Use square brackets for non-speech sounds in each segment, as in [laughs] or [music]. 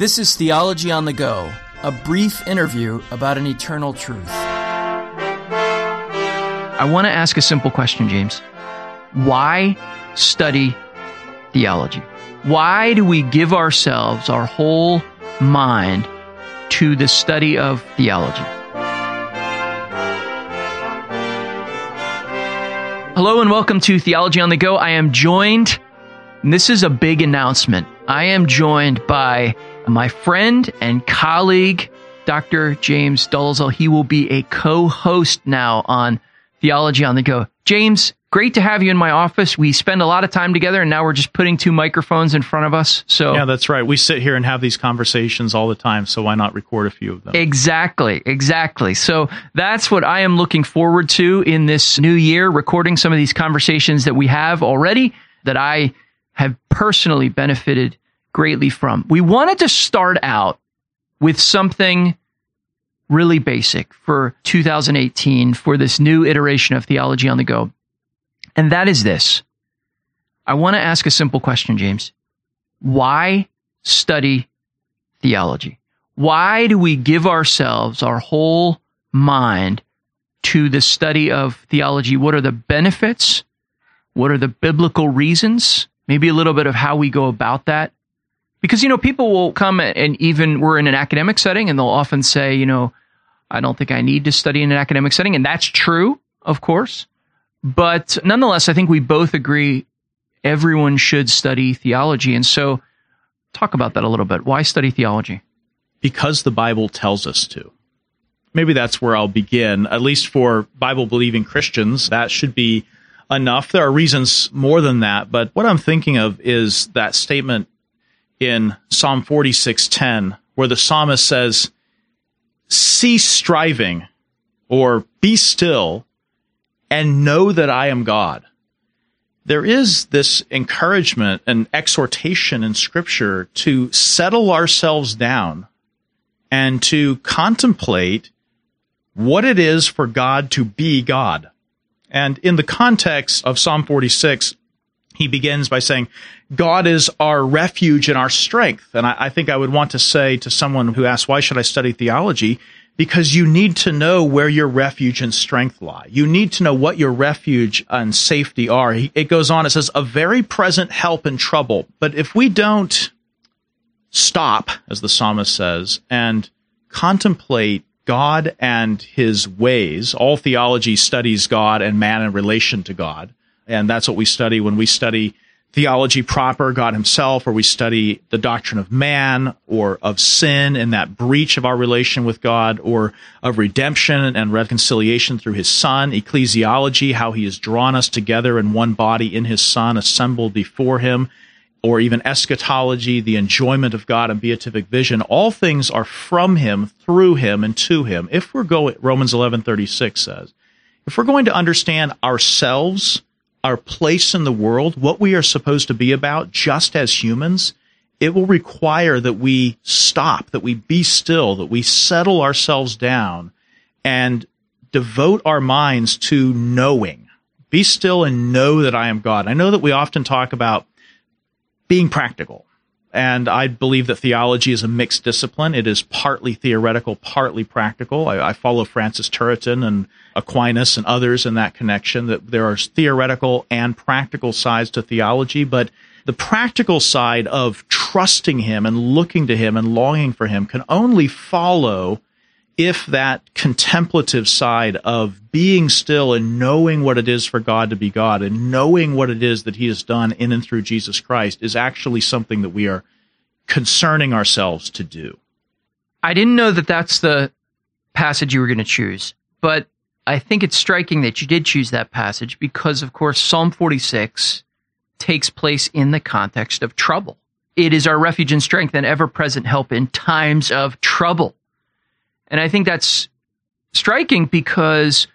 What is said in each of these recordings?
This is Theology on the Go, a brief interview about an eternal truth. I want to ask a simple question, James. Why study theology? Why do we give ourselves, our whole mind, to the study of theology? Hello and welcome to Theology on the Go. I am joined, this is a big announcement. I am joined by my friend and colleague, Dr. James Dolezal. He will be a co host now on Theology on the Go. James, great to have you in my office. We spend a lot of time together, and now we're just putting two microphones in front of us. So yeah, that's right. We sit here and have these conversations all the time. So why not record a few of them? Exactly, exactly. So that's what I am looking forward to in this new year. Recording some of these conversations that we have already that I have personally benefited greatly from. We wanted to start out with something really basic for 2018 for this new iteration of Theology on the Go. And that is this. I want to ask a simple question, James. Why study theology? Why do we give ourselves, our whole mind, to the study of theology? What are the benefits? What are the biblical reasons? Maybe a little bit of how we go about that. Because, you know, people will come and even we're in an academic setting and they'll often say, you know, I don't think I need to study in an academic setting. And that's true, of course. But nonetheless, I think we both agree everyone should study theology. And so talk about that a little bit. Why study theology? Because the Bible tells us to. Maybe that's where I'll begin. At least for Bible believing Christians, that should be enough. There are reasons more than that, but what I'm thinking of is that statement in Psalm 46:10 where the psalmist says, "Cease striving or be still and know that I am God." There is this encouragement and exhortation in scripture to settle ourselves down and to contemplate what it is for God to be God. And in the context of Psalm 46, he begins by saying, God is our refuge and our strength. And I, I, think I would want to say to someone who asks, why should I study theology? Because you need to know where your refuge and strength lie. You need to know what your refuge and safety are. It goes on, it says, a very present help in trouble. But if we don't stop, as the psalmist says, and contemplate God and his ways, all theology studies God and man in relation to God and that's what we study when we study theology proper, God Himself, or we study the doctrine of man or of sin and that breach of our relation with God, or of redemption and reconciliation through His Son, ecclesiology, how He has drawn us together in one body in His Son, assembled before Him, or even eschatology, the enjoyment of God and beatific vision. All things are from Him, through Him, and to Him. If we're going, Romans eleven thirty six says, if we're going to understand ourselves our place in the world, what we are supposed to be about just as humans, it will require that we stop, that we be still, that we settle ourselves down and devote our minds to knowing. Be still and know that I am God. I know that we often talk about being practical. And I believe that theology is a mixed discipline. It is partly theoretical, partly practical. I, I, follow Francis Turretin and Aquinas and others in that connection that there are theoretical and practical sides to theology, but the practical side of trusting him and looking to him and longing for him can only follow if that contemplative side of being still and knowing what it is for God to be God and knowing what it is that He has done in and through Jesus Christ is actually something that we are concerning ourselves to do. I didn't know that that's the passage you were going to choose, but I think it's striking that you did choose that passage because, of course, Psalm 46 takes place in the context of trouble. It is our refuge and strength and ever present help in times of trouble. And I think that's striking because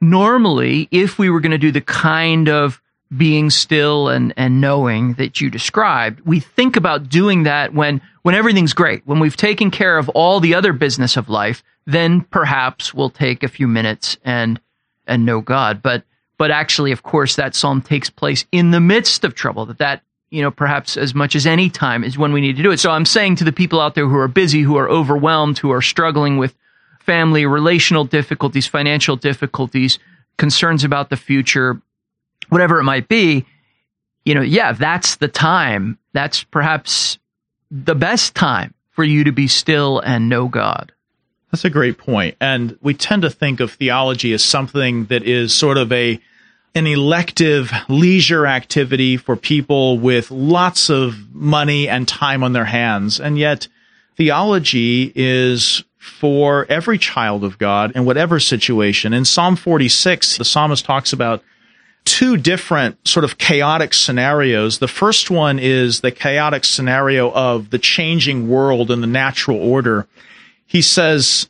normally, if we were going to do the kind of being still and, and knowing that you described, we think about doing that when, when everything's great, when we've taken care of all the other business of life, then perhaps we'll take a few minutes and, and know God. But, but actually, of course, that psalm takes place in the midst of trouble, that that you know, perhaps as much as any time is when we need to do it. So I'm saying to the people out there who are busy, who are overwhelmed, who are struggling with family, relational difficulties, financial difficulties, concerns about the future, whatever it might be, you know, yeah, that's the time. That's perhaps the best time for you to be still and know God. That's a great point. And we tend to think of theology as something that is sort of a an elective leisure activity for people with lots of money and time on their hands. And yet theology is for every child of God in whatever situation. In Psalm 46, the psalmist talks about two different sort of chaotic scenarios. The first one is the chaotic scenario of the changing world and the natural order. He says,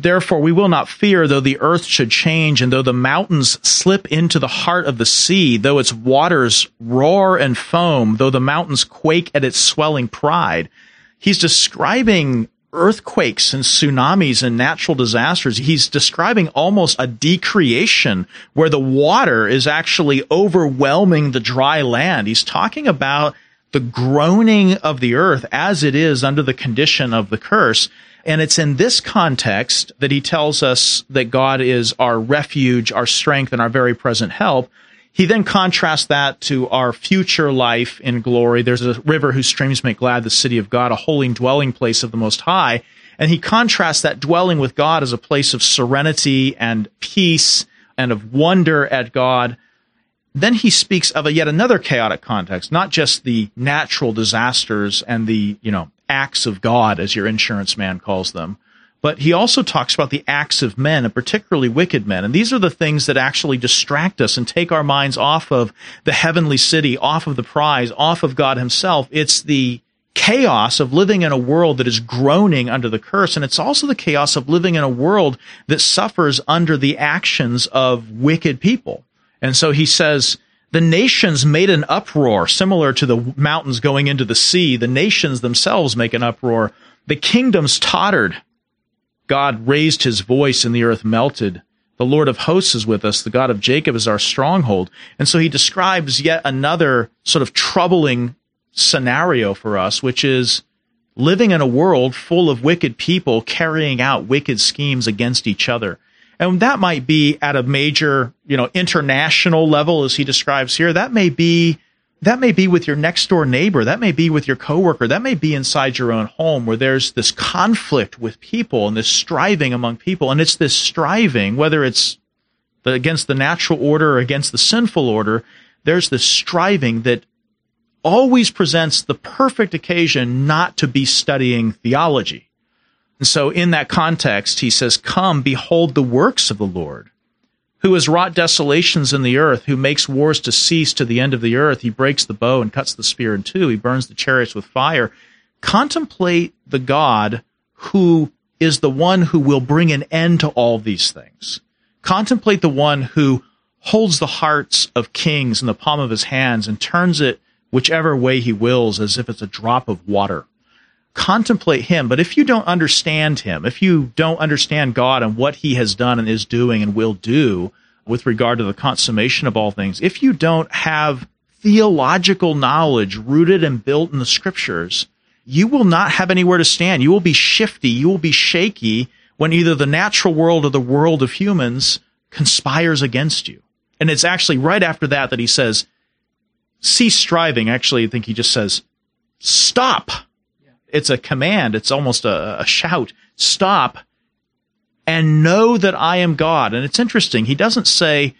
Therefore, we will not fear, though the earth should change, and though the mountains slip into the heart of the sea, though its waters roar and foam, though the mountains quake at its swelling pride. He's describing earthquakes and tsunamis and natural disasters. He's describing almost a decreation where the water is actually overwhelming the dry land. He's talking about the groaning of the earth as it is under the condition of the curse. And it's in this context that he tells us that God is our refuge, our strength, and our very present help. He then contrasts that to our future life in glory. There's a river whose streams make glad the city of God, a holy dwelling place of the Most High. And he contrasts that dwelling with God as a place of serenity and peace and of wonder at God. Then he speaks of a yet another chaotic context, not just the natural disasters and the, you know, acts of God, as your insurance man calls them. But he also talks about the acts of men, and particularly wicked men. And these are the things that actually distract us and take our minds off of the heavenly city, off of the prize, off of God himself. It's the chaos of living in a world that is groaning under the curse. And it's also the chaos of living in a world that suffers under the actions of wicked people. And so he says, the nations made an uproar similar to the mountains going into the sea. The nations themselves make an uproar. The kingdoms tottered. God raised his voice and the earth melted. The Lord of hosts is with us. The God of Jacob is our stronghold. And so he describes yet another sort of troubling scenario for us, which is living in a world full of wicked people carrying out wicked schemes against each other. And that might be at a major, you know, international level, as he describes here. That may be, that may be with your next door neighbor. That may be with your coworker. That may be inside your own home where there's this conflict with people and this striving among people. And it's this striving, whether it's against the natural order or against the sinful order, there's this striving that always presents the perfect occasion not to be studying theology and so in that context, he says, Come, behold the works of the Lord, who has wrought desolations in the earth, who makes wars to cease to the end of the earth. He breaks the bow and cuts the spear in two. He burns the chariots with fire. Contemplate the God who is the one who will bring an end to all these things. Contemplate the one who holds the hearts of kings in the palm of his hands and turns it whichever way he wills as if it's a drop of water contemplate him. But if you don't understand him, if you don't understand God and what he has done and is doing and will do with regard to the consummation of all things, if you don't have theological knowledge rooted and built in the scriptures, you will not have anywhere to stand. You will be shifty. You will be shaky when either the natural world or the world of humans conspires against you. And it's actually right after that that he says, cease striving. Actually, I think he just says, stop it's a command. It's almost a, a shout. Stop and know that I am God. And it's interesting. He doesn't say,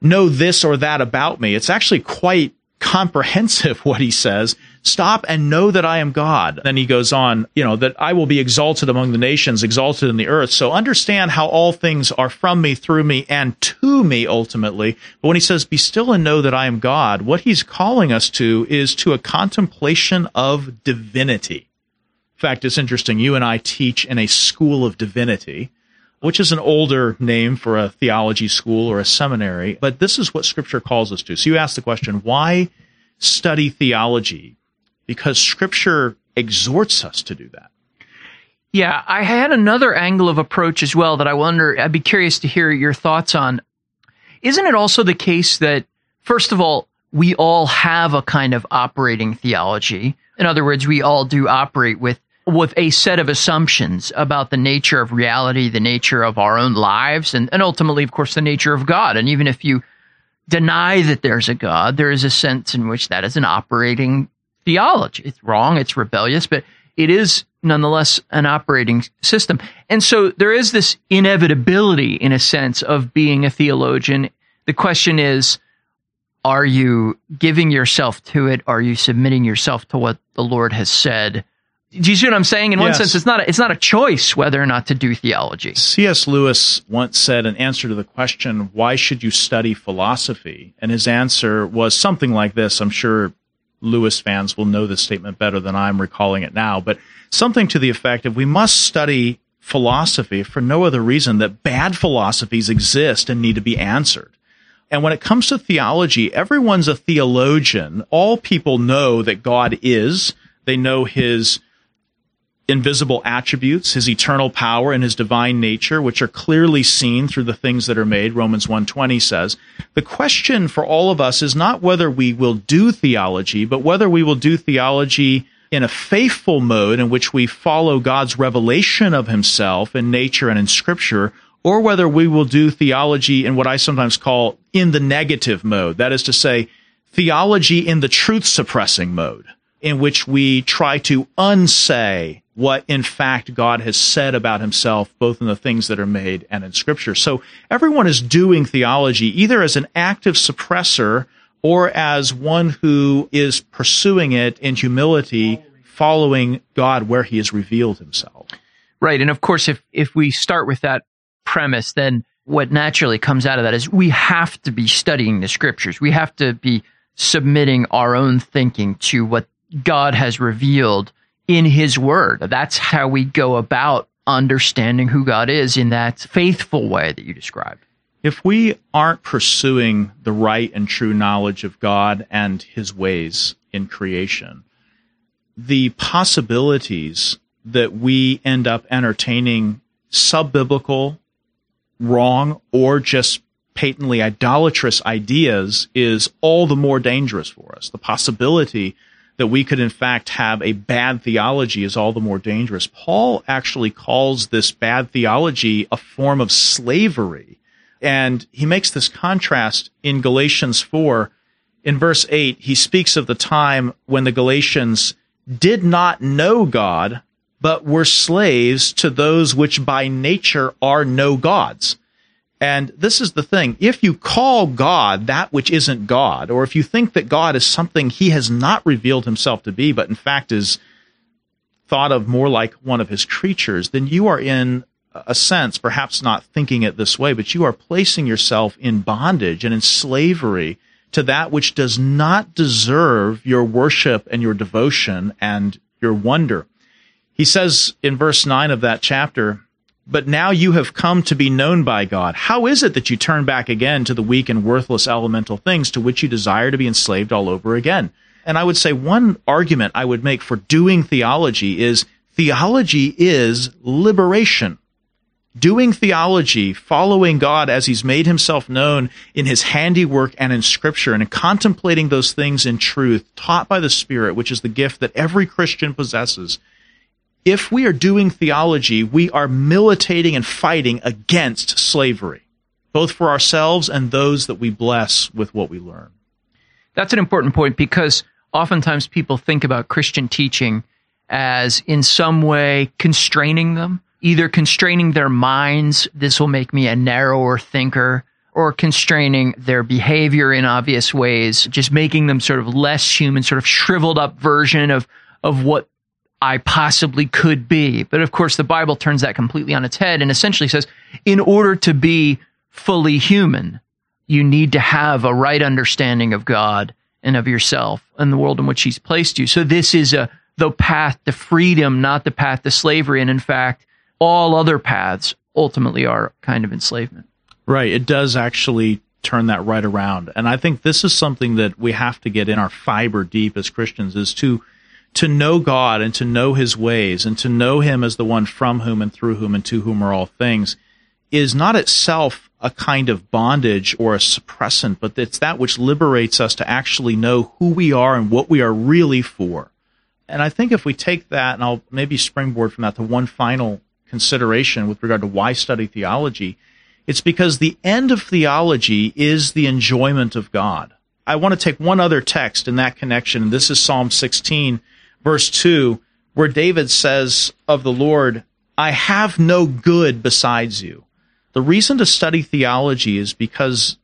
know this or that about me. It's actually quite comprehensive [laughs] what he says. Stop and know that I am God. Then he goes on, you know, that I will be exalted among the nations, exalted in the earth. So understand how all things are from me, through me, and to me ultimately. But when he says, be still and know that I am God, what he's calling us to is to a contemplation of divinity. In fact, it's interesting. You and I teach in a school of divinity, which is an older name for a theology school or a seminary, but this is what scripture calls us to. So you ask the question, why study theology? Because scripture exhorts us to do that. Yeah, I had another angle of approach as well that I wonder, I'd be curious to hear your thoughts on. Isn't it also the case that, first of all, we all have a kind of operating theology. In other words, we all do operate with with a set of assumptions about the nature of reality, the nature of our own lives, and, and ultimately, of course, the nature of God. And even if you deny that there's a God, there is a sense in which that is an operating theology. It's wrong, it's rebellious, but it is nonetheless an operating system. And so there is this inevitability, in a sense, of being a theologian. The question is, are you giving yourself to it? Are you submitting yourself to what the Lord has said? Do you see what I'm saying? In one Yes. sense, it's not a, it's not a choice whether or not to do theology. C.S. Lewis once said in answer to the question, Why should you study philosophy? And his answer was something like this. I'm sure Lewis fans will know this statement better than I'm recalling it now, but something to the effect of we must study philosophy for no other reason that bad philosophies exist and need to be answered. And when it comes to theology, everyone's a theologian. All people know that God is. They know his invisible attributes, his eternal power and his divine nature, which are clearly seen through the things that are made, Romans 1:20 says. The question for all of us is not whether we will do theology, but whether we will do theology in a faithful mode in which we follow God's revelation of himself in nature and in scripture, or whether we will do theology in what I sometimes call in the negative mode. That is to say, theology in the truth suppressing mode in which we try to unsay what in fact God has said about himself, both in the things that are made and in scripture. So everyone is doing theology either as an active suppressor or as one who is pursuing it in humility, following God where he has revealed himself. Right. And of course, if, if we start with that premise, then what naturally comes out of that is we have to be studying the scriptures. We have to be submitting our own thinking to what God has revealed in his word. That's how we go about understanding who God is in that faithful way that you described. If we aren't pursuing the right and true knowledge of God and his ways in creation, the possibilities that we end up entertaining sub-biblical, wrong, or just patently idolatrous ideas is all the more dangerous for us. The possibility that we could in fact have a bad theology is all the more dangerous. Paul actually calls this bad theology a form of slavery. And he makes this contrast in Galatians 4. In verse 8, he speaks of the time when the Galatians did not know God, but were slaves to those which by nature are no gods. And this is the thing. If you call God that which isn't God, or if you think that God is something he has not revealed himself to be, but in fact is thought of more like one of his creatures, then you are in a sense, perhaps not thinking it this way, but you are placing yourself in bondage and in slavery to that which does not deserve your worship and your devotion and your wonder. He says in verse 9 of that chapter, but now you have come to be known by God. How is it that you turn back again to the weak and worthless elemental things to which you desire to be enslaved all over again? And I would say one argument I would make for doing theology is theology is liberation. Doing theology, following God as he's made himself known in his handiwork and in scripture, and in contemplating those things in truth, taught by the Spirit, which is the gift that every Christian possesses, if we are doing theology, we are militating and fighting against slavery, both for ourselves and those that we bless with what we learn. That's an important point because oftentimes people think about Christian teaching as in some way constraining them, either constraining their minds, this will make me a narrower thinker, or constraining their behavior in obvious ways, just making them sort of less human, sort of shriveled up version of, of what I possibly could be. But of course, the Bible turns that completely on its head and essentially says, in order to be fully human, you need to have a right understanding of God and of yourself and the world in which He's placed you. So this is a the path to freedom, not the path to slavery. And in fact, all other paths ultimately are kind of enslavement. Right. It does actually turn that right around. And I think this is something that we have to get in our fiber deep as Christians is to to know God and to know his ways and to know him as the one from whom and through whom and to whom are all things is not itself a kind of bondage or a suppressant, but it's that which liberates us to actually know who we are and what we are really for. And I think if we take that, and I'll maybe springboard from that to one final consideration with regard to why study theology, it's because the end of theology is the enjoyment of God. I want to take one other text in that connection, and this is Psalm 16, verse 2, where David says of the Lord, I have no good besides you. The reason to study theology is because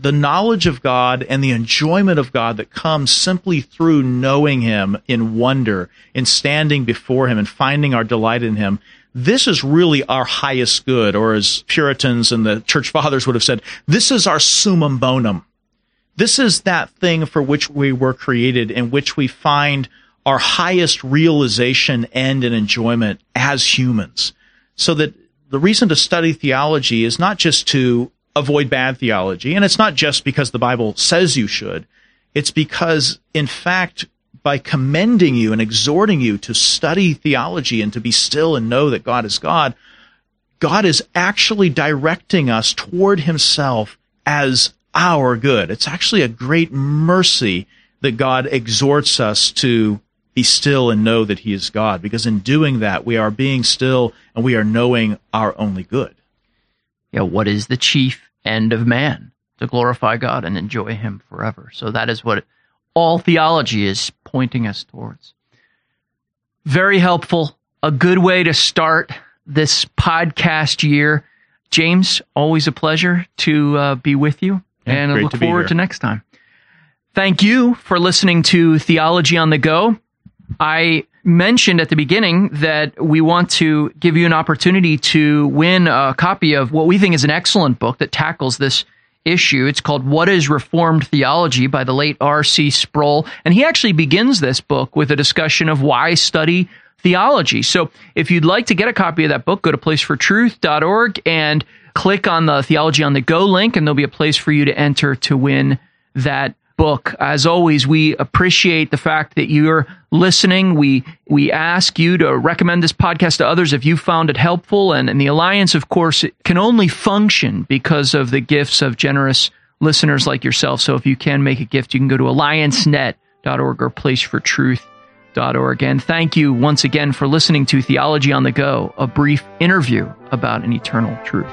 the knowledge of God and the enjoyment of God that comes simply through knowing Him in wonder, in standing before Him and finding our delight in Him, this is really our highest good, or as Puritans and the church fathers would have said, this is our summum bonum. This is that thing for which we were created, in which we find our highest realization, end, and enjoyment as humans. So that the reason to study theology is not just to avoid bad theology, and it's not just because the Bible says you should. It's because, in fact, by commending you and exhorting you to study theology and to be still and know that God is God, God is actually directing us toward Himself as our good. It's actually a great mercy that God exhorts us to be still and know that he is God, because in doing that, we are being still and we are knowing our only good. Yeah, what is the chief end of man? To glorify God and enjoy him forever. So that is what all theology is pointing us towards. Very helpful. A good way to start this podcast year. James, always a pleasure to uh, be with you. Yeah, and I look to forward to next time. Thank you for listening to Theology on the Go. I mentioned at the beginning that we want to give you an opportunity to win a copy of what we think is an excellent book that tackles this issue. It's called What is Reformed Theology by the late R.C. Sproul. And he actually begins this book with a discussion of why study theology. So if you'd like to get a copy of that book, go to placefortruth.org and click on the Theology on the Go link, and there'll be a place for you to enter to win that book. As always, we appreciate the fact that you're listening. We we ask you to recommend this podcast to others if you found it helpful. And, and the Alliance, of course, can only function because of the gifts of generous listeners like yourself. So if you can make a gift, you can go to alliancenet.org or placefortruth.org. And thank you once again for listening to Theology on the Go, a brief interview about an eternal truth.